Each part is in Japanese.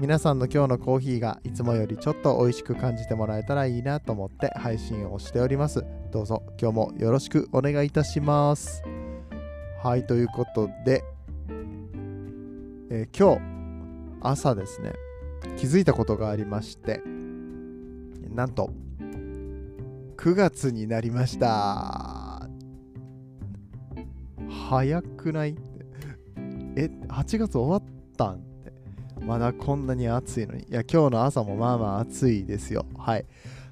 皆さんの今日のコーヒーがいつもよりちょっと美味しく感じてもらえたらいいなと思って配信をしております。どうぞ今日もよろしくお願いいたします。はいということで、えー今日朝ですね気づいたことがありましてなんと9月になりました。早くない？え8月終わったん？まだこんなに暑いのに。いや今日の朝もまあまあ暑いですよ。はい。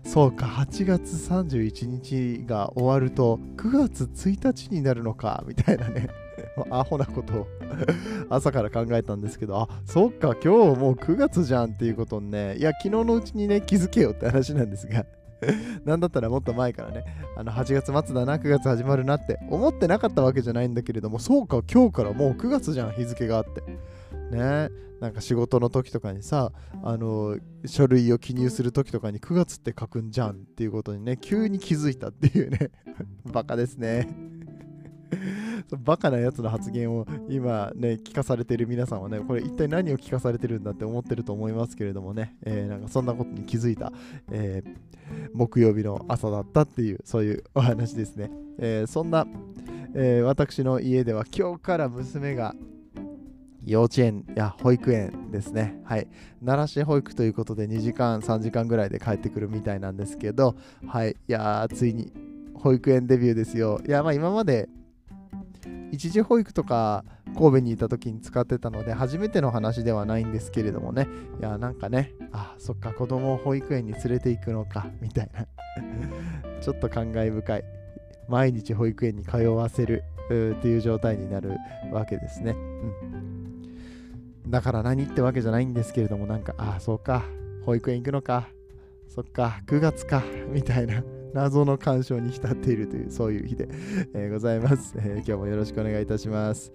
そうか8月31日が終わると9月1日になるのかみたいなね。アホなことを。朝から考えたんですけど。あそっか今日もう9月じゃんっていうことにね。いや昨日のうちにね気づけよって話なんですが。なんだったらもっと前からねあの8月末だな9月始まるなって思ってなかったわけじゃないんだけれどもそうか今日からもう9月じゃん日付があって。ね。なんか仕事の時とかにさあの書類を記入する時とかに9月って書くんじゃんっていうことにね急に気づいたっていうね。バカですね。バカなやつの発言を今ね聞かされてる皆さんはねこれ一体何を聞かされてるんだって思ってると思いますけれどもね、えーなんかそんなことに気づいた、えー木曜日の朝だったっていうそういうお話ですね、えーそんな、え私の家では今日から娘が幼稚園や保育園ですね。はい。奈良市保育ということで2時間、3時間ぐらいで帰ってくるみたいなんですけど、はい。いやー、ついに保育園デビューですよ。いや、まあ今まで一時保育とか神戸にいた時に使ってたので初めての話ではないんですけれどもね。いや、なんかね、あ、そっか、子供を保育園に連れて行くのか、みたいな。ちょっと感慨深い。毎日保育園に通わせるうーっていう状態になるわけですね。うん。だから何ってわけじゃないんですけれども、なんか、ああ、そうか、保育園行くのか、そっか、9月か、みたいな謎の干渉に浸っているという、そういう日で、えーございます、えー今日もよろしくお願いいたします。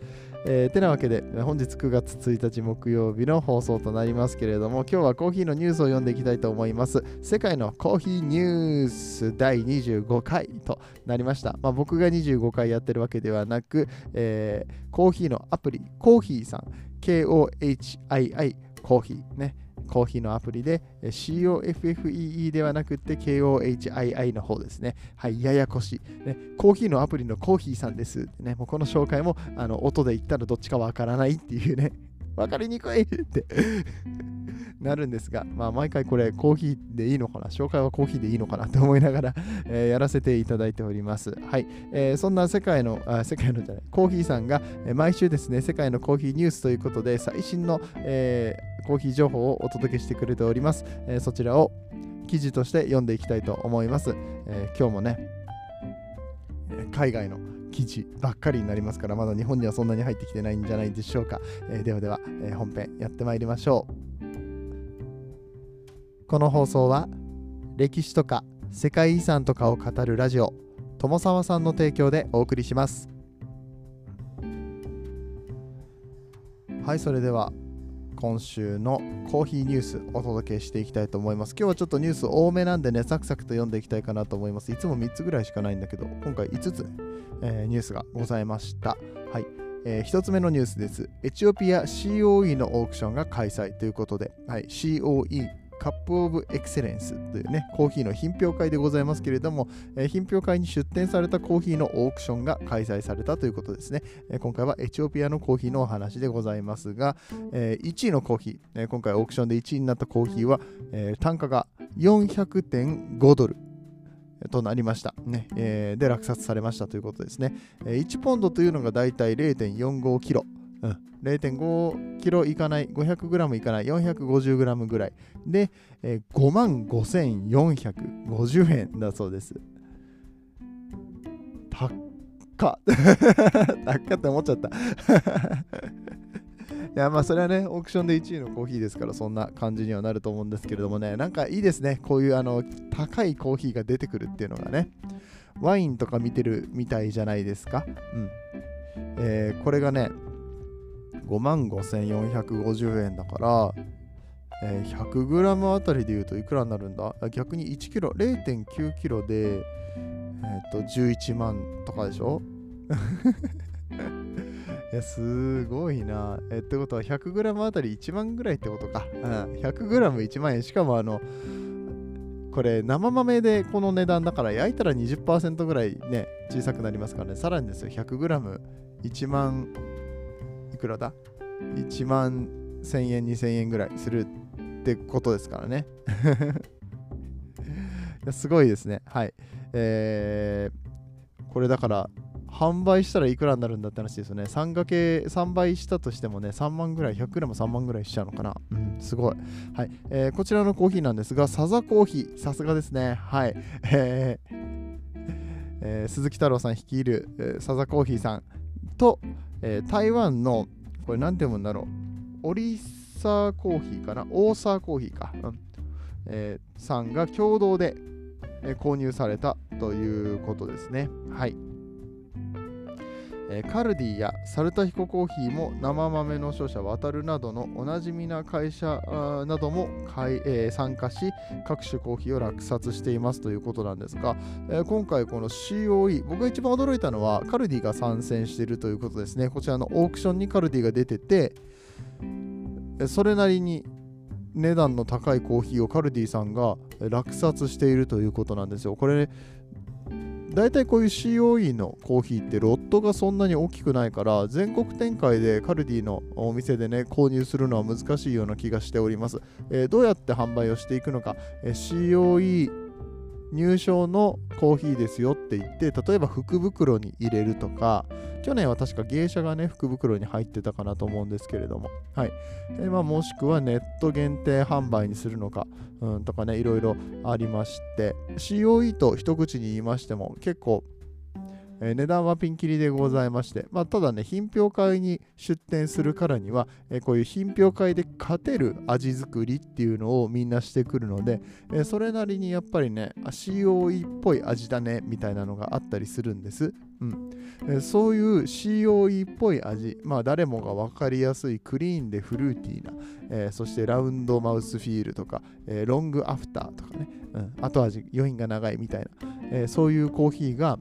えーてなわけで、本日9月1日木曜日の放送となりますけれども、今日はコーヒーのニュースを読んでいきたいと思います。世界のコーヒーニュース第25回となりました。まあ、僕が25回やってるわけではなく、えーコーヒーのアプリ、コーヒーさん、KOHII コーヒーね。コーヒーのアプリで COFFEE ではなくて KOHII の方ですね。はい、ややこしい。ね、コーヒーのアプリのコーヒーさんです。ね、もうこの紹介もあの音で言ったらどっちかわからないっていうね。わかりにくいって なるんですが、まあ、毎回これコーヒーでいいのかな？紹介はコーヒーでいいのかな？と思いながら、えーやらせていただいております。はい。えーそんな世界の、あ世界のじゃない、コーヒーさんが、え毎週ですね、世界のコーヒーニュースということで、最新の、えーコーヒー情報をお届けしてくれております。えーそちらを記事として読んでいきたいと思います。えー今日もね、海外の記事ばっかりになりますから、まだ日本にはそんなに入ってきてないんじゃないでしょうか。えーではでは、えー本編やってまいりましょう。この放送は歴史とか世界遺産とかを語るラジオ友沢さんの提供でお送りしますはいそれでは今週のコーヒーニュースお届けしていきたいと思います。今日はちょっとニュース多めなんでねサクサクと読んでいきたいかなと思います。いつも3つぐらいしかないんだけど今回5つね、えーニュースがございました。はい。え1つ目のニュースです。エチオピア COE のオークションが開催ということで、はい、COE カップオブエクセレンスというね、コーヒーの品評会でございますけれども、えー品評会に出展されたコーヒーのオークションが開催されたということですね。えー今回はエチオピアのコーヒーのお話でございますが、えー1位のコーヒー、えー今回オークションで1位になったコーヒーは、えー単価が400.5ドル。となりました、ねえーで落札されましたということですね。えー1ポンドというのがだいたい0.45キロ。うん、0.5キロいかない、500グラムいかない、450グラムぐらい。で、えー、5万5450円だそうです。高っ。高っかって思っちゃった。いやまあそれはねオークションで1位のコーヒーですからそんな感じにはなると思うんですけれどもね。なんかいいですね。こういうあの高いコーヒーが出てくるっていうのがね。ワインとか見てるみたいじゃないですか。うん。えー、これがね5万5450円だからえー、100g あたりで言うといくらになるんだ？逆に 1kg、0.9kg で、えー、と11万とかでしょ？いや、すごいな。えってことは 100g あたり1万ぐらいってことか。うん、100g1 万円。しかもあの、これ生豆でこの値段だから焼いたら20%ぐらいね、小さくなりますからね。さらにですよ、100g1 万、いくらだ ?1 万1000円、2000円ぐらいするってことですからね。すごいですね。はい。えー、これだから、販売したらいくらになるんだって話ですよね。3掛け、3倍したとしてもね、3万ぐらい、100グラム3万ぐらいしちゃうのかな。うん、すごい。はい、えー、こちらのコーヒーなんですが、サザコーヒー、さすがですね。はい。えーえー、鈴木太郎さん率いる、えー、サザコーヒーさんと、えー、台湾の、これ何て読むんだろう、オリサーコーヒーかな、オーサーコーヒーか、うんえー、さんが共同で、え、購入されたということですね。はい。えー、カルディやサルタヒココーヒーも生豆の商社渡るなどのおなじみな会社なども、えー、参加し各種コーヒーを落札していますということなんですが、えー、今回この COE 僕が一番驚いたのはカルディが参戦しているということですねこちらのオークションにカルディが出ててそれなりに値段の高いコーヒーをカルディさんが落札しているということなんですよ。これ、大体こういう COE のコーヒーってロットがそんなに大きくないから全国展開でカルディのお店でね購入するのは難しいような気がしております、えー、どうやって販売をしていくのか、えー、COE 入賞のコーヒーですよって言って例えば福袋に入れるとか去年は確か芸者がね福袋に入ってたかなと思うんですけれども。はい、えー、まあ、もしくはネット限定販売にするのか、うん、とかねいろいろありまして。COE と一口に言いましても結構えー、値段はピンキリでございまして、まあ、ただね、品評会に出店するからには、えー、こういう品評会で勝てる味作りっていうのをみんなしてくるので、えー、それなりにやっぱりね、COE っぽい味だねみたいなのがあったりするんです。うん。えそういう COE っぽい味、まあ、誰もが分かりやすいクリーンでフルーティーな、えそしてラウンドマウスフィールとか、えロングアフターとかね、うん、後味余韻が長いみたいな、えそういうコーヒーが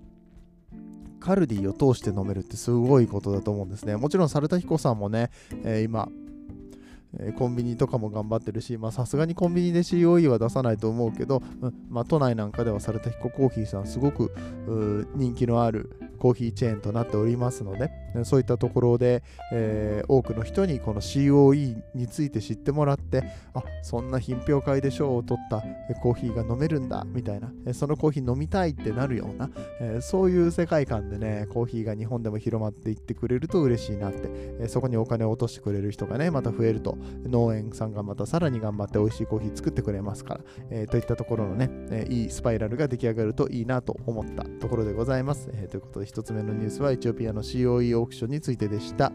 カルディを通して飲めるってすごいことだと思うんですね。もちろん、猿田彦さんもね、えー、今、えコンビニとかも頑張ってるし、さすがにコンビニで COE は出さないと思うけど、うんまあ、都内なんかでは猿田彦コーヒーさん、すごく人気のあるコーヒーチェーンとなっておりますので、そういったところで、えー、多くの人にこの COE について知ってもらって、あそんな品評会で賞を取ったコーヒーが飲めるんだみたいな、そのコーヒー飲みたいってなるような、えー、そういう世界観でね、コーヒーが日本でも広まっていってくれると嬉しいなって、えー、そこにお金を落としてくれる人がね、また増えると、農園さんがまたさらに頑張って美味しいコーヒー作ってくれますから、え、といったところのね、えいいスパイラルが出来上がるといいなと思ったところでございます。えということで、1つ目のニュースはエチオピアの COE オークションについてでした。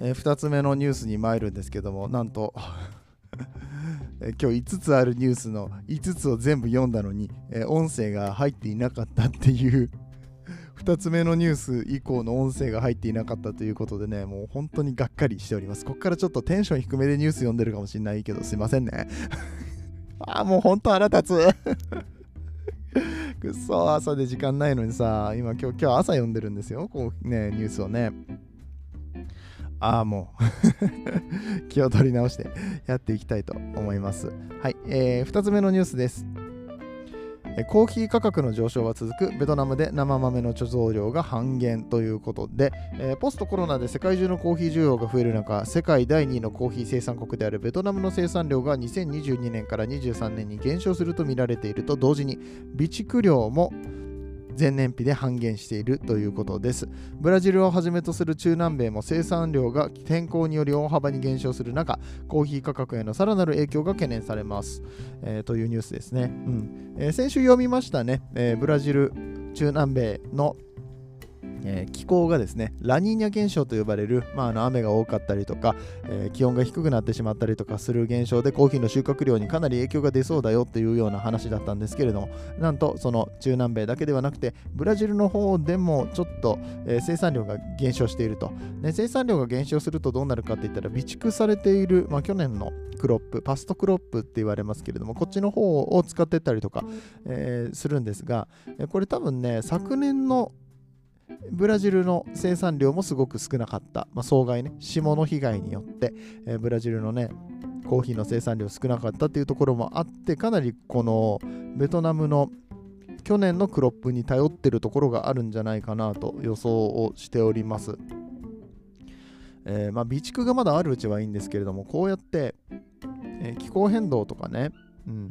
えー、2つ目のニュースに参るんですけども、なんと え今日5つあるニュースの5つを全部読んだのに、えー、音声が入っていなかったっていう2つ目のニュース以降の音声が入っていなかったということでね、もう本当にがっかりしております。ここからちょっとテンション低めでニュース読んでるかもしれないけど、すいませんね。ああ、もう本当腹立つくっそ、朝で時間ないのにさ、今今日、今日朝読んでるんですよ、こうね、ニュースをね。ああ、もう 気を取り直してやっていきたいと思います。はい、えー、2つ目のニュースです。コーヒー価格の上昇は続くベトナムで生豆の貯蔵量が半減ということで、えー、ポストコロナで世界中のコーヒー需要が増える中世界第2位のコーヒー生産国であるベトナムの生産量が2022年から23年に減少するとみられていると同時に備蓄量も前年比で半減しているということです。ブラジルをはじめとする中南米も生産量が天候により大幅に減少する中、コーヒー価格へのさらなる影響が懸念されます。えー、というニュースですね。うんえー、先週読みましたね、えー、ブラジル、中南米のえー、気候がですねラニーニャ現象と呼ばれる、まあ、あの雨が多かったりとか、えー、気温が低くなってしまったりとかする現象でコーヒーの収穫量にかなり影響が出そうだよっていうような話だったんですけれどもなんとその中南米だけではなくてブラジルの方でもちょっと、えー、生産量が減少していると、ね、生産量が減少するとどうなるかって言ったら備蓄されている、まあ、去年のクロップパストクロップって言われますけれどもこっちの方を使ってったりとか、え、するんですがこれ多分ね昨年のブラジルの生産量もすごく少なかった、まあ、損害ね、霜の被害によって、えー、ブラジルのね、コーヒーの生産量少なかったっていうところもあって、かなりこのベトナムの去年のクロップに頼ってるところがあるんじゃないかなと予想をしております。えー、まあ、備蓄がまだあるうちはいいんですけれども、こうやって、えー、気候変動とかね、うん、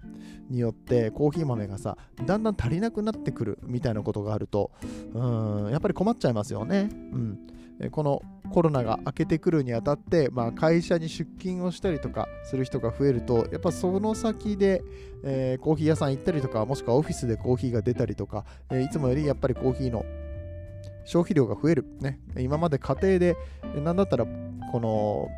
によってコーヒー豆がさだんだん足りなくなってくるみたいなことがあるとうんやっぱり困っちゃいますよね。うん。このコロナが明けてくるにあたって、まあ、会社に出勤をしたりとかする人が増えるとやっぱその先で、えー、コーヒー屋さん行ったりとかもしくはオフィスでコーヒーが出たりとか、えー、いつもよりやっぱりコーヒーの消費量が増える、ね、今まで家庭で何だったらこの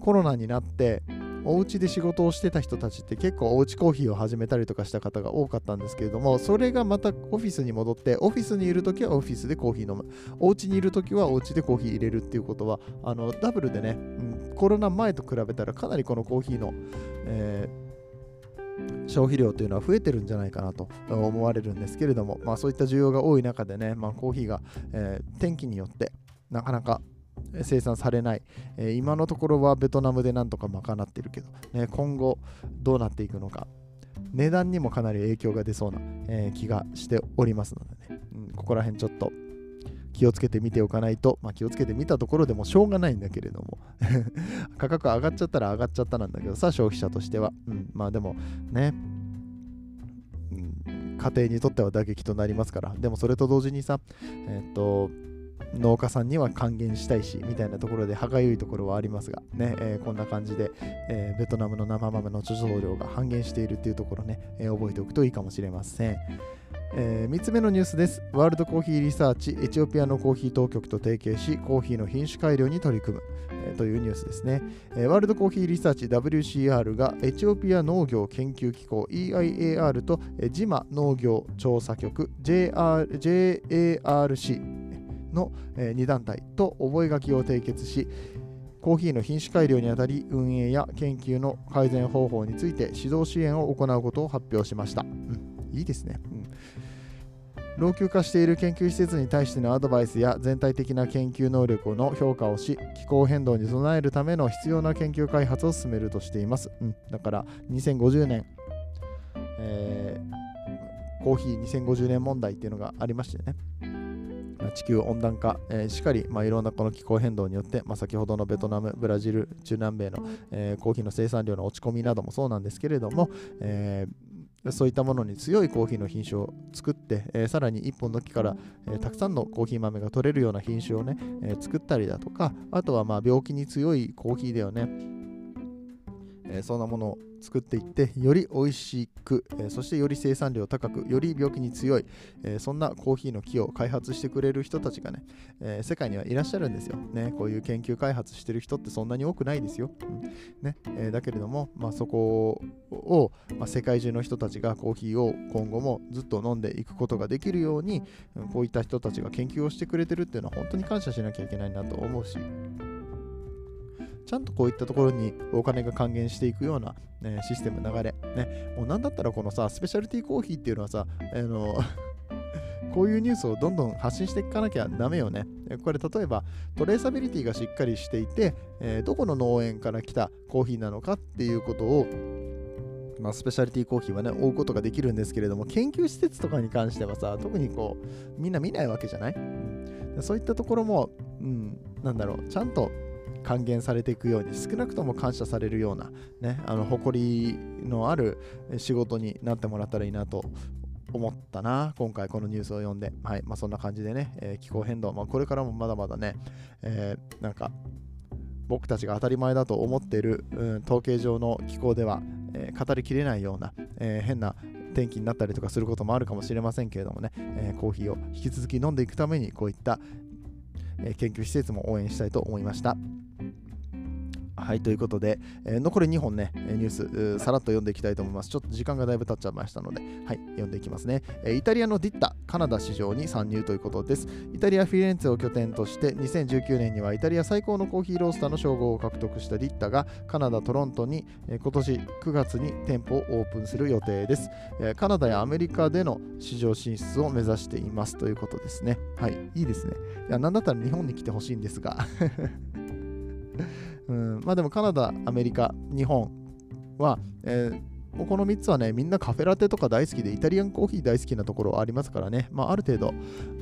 コロナになってお家で仕事をしてた人たちって結構おうちコーヒーを始めたりとかした方が多かったんですけれどもそれがまたオフィスに戻ってオフィスにいる時はオフィスでコーヒー飲む。お家にいる時はお家でコーヒー入れるっていうことはあのダブルでね、うん、コロナ前と比べたらかなりこのコーヒーの、えー消費量というのは増えてるんじゃないかなと思われるんですけれども、まあ、そういった需要が多い中でね、まあ、コーヒーが、えー、天気によってなかなか生産されない、えー、今のところはベトナムでなんとか賄ってるけど、ね、今後どうなっていくのか。値段にもかなり影響が出そうな、えー、気がしておりますのでね、うん、ここら辺ちょっと気をつけて見ておかないと、まあ、気をつけてみたところでもしょうがないんだけれども。価格上がっちゃったら上がっちゃったなんだけどさ消費者としては、うん、まあでもね、うん、家庭にとっては打撃となりますから。でもそれと同時にさえー、っと農家さんには還元したいしみたいなところで歯がゆいところはありますがね、えー、こんな感じで、えー、ベトナムの生豆の貯蔵量が半減しているっていうところね、えー、覚えておくといいかもしれません。えー、3つ目のニュースです。ワールドコーヒーリサーチ、エチオピアのコーヒー当局と提携し、コーヒーの品種改良に取り組む、えー、というニュースですね、えー、ワールドコーヒーリサーチ WCR がエチオピア農業研究機構 EIAR と、えー、ジマ農業調査局 JR JARC の、え2団体と覚書を締結しコーヒーの品種改良にあたり運営や研究の改善方法について指導支援を行うことを発表しました、うん、いいですね、うん。老朽化している研究施設に対してのアドバイスや全体的な研究能力の評価をし気候変動に備えるための必要な研究開発を進めるとしています、うん、だから2050年、えー、コーヒー2050年問題っていうのがありましてね。地球温暖化、えー、しっかり、まあ、いろんなこの気候変動によって、まあ、先ほどのベトナム、ブラジル、中南米の、えー、コーヒーの生産量の落ち込みなどもそうなんですけれども、えー、そういったものに強いコーヒーの品種を作って、えー、さらに1本の木から、えー、たくさんのコーヒー豆が取れるような品種をね、えー、作ったりだとか、あとはまあ病気に強いコーヒーだよね、えー、そんなものを作っていってより美味しく、え、そしてより生産量高くより病気に強い、え、そんなコーヒーの木を開発してくれる人たちがね、え世界にはいらっしゃるんですよ、ね、こういう研究開発してる人ってそんなに多くないですよ、うん。ねえだけれども、まあ、そこを、まあ、世界中の人たちがコーヒーを今後もずっと飲んでいくことができるようにこういった人たちが研究をしてくれてるっていうのは本当に感謝しなきゃいけないなと思うし。ちゃんとこういったところにお金が還元していくような、ね、システム、流れ、ね、もうなんだったらこのさ、スペシャルティーコーヒーっていうのはさ、あの こういうニュースをどんどん発信していかなきゃダメよね。これ例えばトレーサビリティがしっかりしていて、えー、どこの農園から来たコーヒーなのかっていうことをまあ、スペシャリティコーヒーはね、追うことができるんですけれども、研究施設とかに関してはさ、特にこう、みんな見ないわけじゃない、うん、そういったところも、うん、なんだろう、ちゃんと還元されていくように少なくとも感謝されるような、ね、あの誇りのある仕事になってもらったらいいなと思ったな今回このニュースを読んで、はいまあ、そんな感じでね、えー、気候変動、まあ、これからもまだまだね、えー、なんか僕たちが当たり前だと思っている、うん、統計上の気候では、えー、語りきれないような、え変な天気になったりとかすることもあるかもしれませんけれどもね、え、コーヒーを引き続き飲んでいくためにこういった、え研究施設も応援したいと思いました。はい、ということで、えー、残り2本ね、ニュース、さらっと読んでいきたいと思います。ちょっと時間がだいぶ経っちゃいましたので、はい、読んでいきますね。えー、イタリアのディッタ、カナダ市場に参入ということです。イタリア・フィレンツェを拠点として、2019年にはイタリア最高のコーヒーロースターの称号を獲得したディッタが、カナダ・トロントに、えー、今年9月に店舗をオープンする予定です、えー。カナダやアメリカでの市場進出を目指していますということですね。はい、いいですね。いや、なんだったら日本に来てほしいんですが。うん、まあでもカナダ、アメリカ、日本は、えー、この3つはね、みんなカフェラテとか大好きで、イタリアンコーヒー大好きなところありますからね、まあ、ある程度、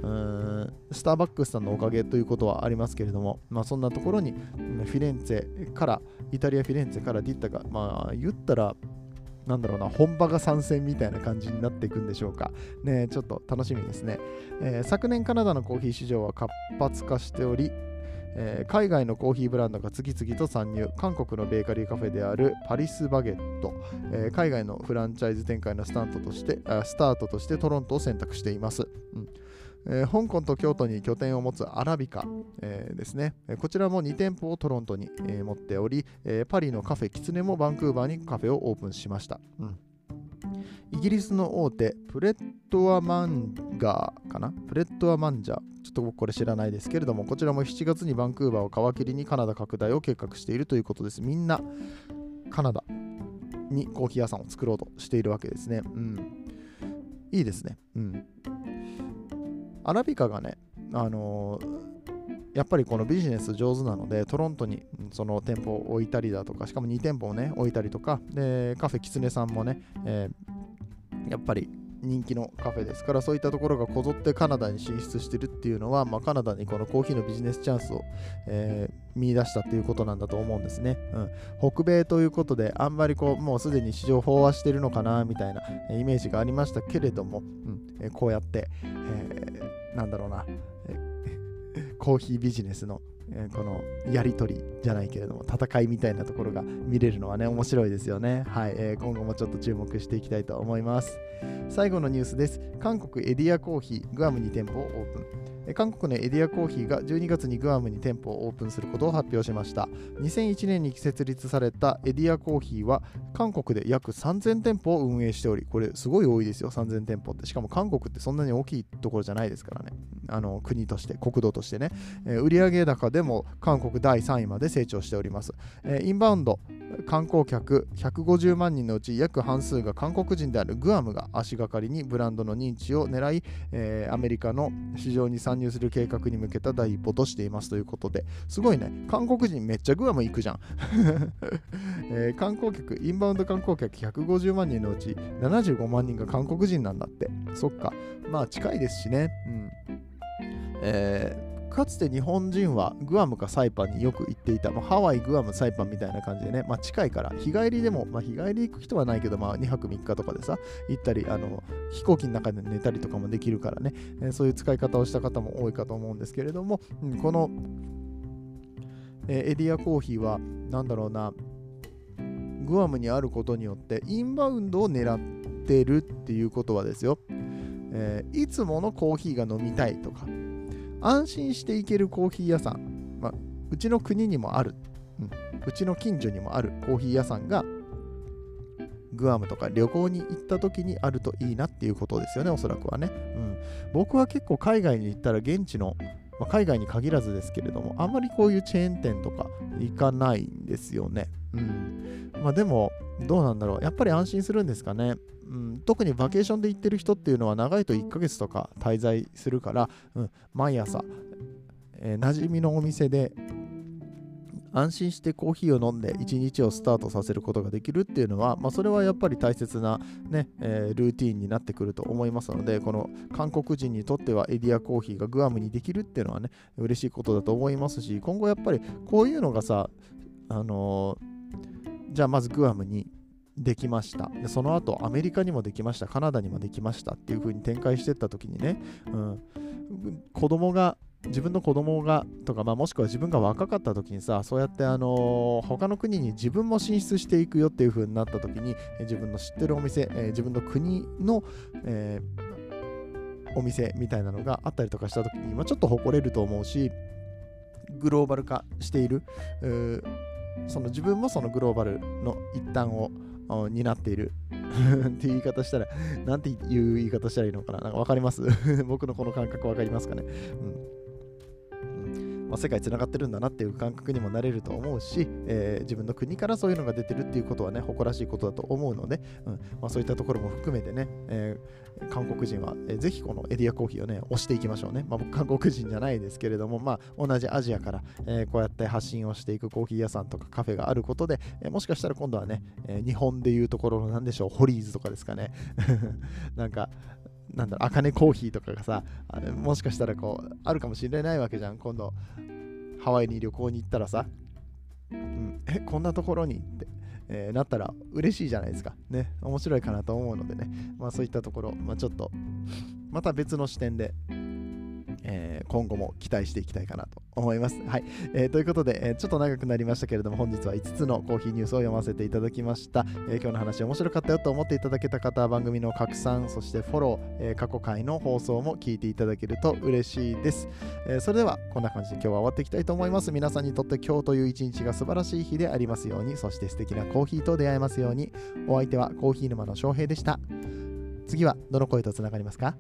うんスターバックスさんのおかげということはありますけれども、まあ、そんなところに、フィレンツェから、イタリア・フィレンツェからディッタが、まあ、言ったら、なんだろうな、本場が参戦みたいな感じになっていくんでしょうか。ね、ちょっと楽しみですね。えー、昨年カナダのコーヒー市場は活発化しており、えー、海外のコーヒーブランドが次々と参入。韓国のベーカリーカフェであるパリスバゲット、えー、海外のフランチャイズ展開のスタートとしてスタートとしてトロントを選択しています、うん。えー、香港と京都に拠点を持つアラビカ、えー、ですね、こちらも2店舗をトロントに、えー、持っており、パリのカフェキツネもバンクーバーにカフェをオープンしました、うん。イギリスの大手プレットアマンガーかな？プレットアマンジャーちょっと僕これ知らないですけれども、こちらも7月にバンクーバーを皮切りにカナダ拡大を計画しているということです。みんなカナダにコーヒー屋さんを作ろうとしているわけですね。うん。いいですね。うん。アラビカがね、あのーやっぱりこのビジネス上手なので、トロントにその店舗を置いたりだとか、しかも2店舗をね、置いたりとか、で、カフェキツネさんもね、えー、やっぱり人気のカフェですからそういったところがこぞってカナダに進出してるっていうのは、まあ、カナダにこのコーヒーのビジネスチャンスを、えー、見出したっていうことなんだと思うんですね、うん、北米ということであんまりこうもうすでに市場飽和してるのかなみたいなイメージがありましたけれども、うん。えー、こうやって、えー、なんだろうな、えー、コーヒービジネスのえこのやり取りじゃないけれども戦いみたいなところが見れるのはね面白いですよね。はい、えー、今後もちょっと注目していきたいと思います。最後のニュースです。韓国エディアコーヒーグアムに店舗をオープン。韓国のエディアコーヒーが12月にグアムに店舗をオープンすることを発表しました。2001年に設立されたエディアコーヒーは韓国で約3000店舗を運営しておりこれすごい多いですよ。3000店舗って。しかも韓国ってそんなに大きいところじゃないですからね。あの国として国土としてね、えー、売上高でも韓国第3位まで成長しております、えー、インバウンド観光客150万人のうち約半数が韓国人であるグアムが足がかりにブランドの認知を狙い、えー、アメリカの市場に参入する計画に向けた第一歩としています。ということですごいね。韓国人めっちゃグアム行くじゃん、えー、観光客インバウンド観光客150万人のうち75万人が韓国人なんだって。そっか。まあ近いですしね。うん。えーかつて日本人はグアムかサイパンによく行っていた、まあ、ハワイ、グアム、サイパンみたいな感じでね、まあ、近いから、日帰りでも、まあ、日帰り行く人はないけど、まあ、2泊3日とかでさ、行ったり、あの飛行機の中で寝たりとかもできるからね、えー、そういう使い方をした方も多いかと思うんですけれども、うん、この、えー、エディアコーヒーは、なんだろうな、グアムにあることによって、インバウンドを狙ってるっていうことはですよ、えー、いつものコーヒーが飲みたいとか、安心して行けるコーヒー屋さん、まあ、うちの国にもある、うん、うちの近所にもあるコーヒー屋さんがグアムとか旅行に行った時にあるといいなっていうことですよね、おそらくはね。うん、僕は結構海外に行ったら現地の、まあ、海外に限らずですけれども、あんまりこういうチェーン店とか行かないんですよね。うん。まあでも、どうなんだろう。やっぱり安心するんですかね。うん、特にバケーションで行ってる人っていうのは長いと1ヶ月とか滞在するから、うん、毎朝、えー、馴染みのお店で安心してコーヒーを飲んで一日をスタートさせることができるっていうのは、まあ、それはやっぱり大切なね、えー、ルーティンになってくると思いますので、この韓国人にとってはエディアコーヒーがグアムにできるっていうのはね、嬉しいことだと思いますし、今後やっぱりこういうのがさ、あのー、じゃあまずグアムにできました。でその後アメリカにもできました。カナダにもできましたっていう風に展開していった時にね、うん、子供が自分の子供がとか、まあ、もしくは自分が若かった時にさそうやってあのー他の国に自分も進出していくよっていう風になった時に自分の知ってるお店、えー自分の国の、えーお店みたいなのがあったりとかした時に、まあ、ちょっと誇れると思うしグローバル化している。その自分もそのグローバルの一端をになっている。っていう言い方したら、なんていう言い方したらいいのかな。なんかわかります？僕のこの感覚わかりますかね、うん。まあ、世界つながってるんだなっていう感覚にもなれると思うし、えー自分の国からそういうのが出てるっていうことはね、誇らしいことだと思うので、うんまあ、そういったところも含めてね、えー韓国人は、えーぜひこのエディアコーヒーをね、押していきましょうね。まあ、僕、韓国人じゃないですけれども、まあ、同じアジアから、えーこうやって発信をしていくコーヒー屋さんとかカフェがあることで、えーもしかしたら今度はね、えー日本でいうところのなんでしょう、ホリーズとかですかね。なんか、なんだろう、あかねコーヒーとかがさ、もしかしたらこう、あるかもしれないわけじゃん。今度、ハワイに旅行に行ったらさ、うん、え、こんなところにって、えーなったら嬉しいじゃないですか。ね、面白いかなと思うのでね、まあそういったところ、まあちょっと、また別の視点で、えー今後も期待していきたいかなと思います。はい。えーということで、えーちょっと長くなりましたけれども、本日は5つのコーヒーニュースを読ませていただきました。えー今日の話面白かったよと思っていただけた方は番組の拡散、そしてフォロー、えー過去回の放送も聞いていただけると嬉しいです。えーそれでは、こんな感じで今日は終わっていきたいと思います。皆さんにとって今日という一日が素晴らしい日でありますように、そして素敵なコーヒーと出会えますように、お相手はコーヒー沼の翔平でした。次はどの声とつながりますか？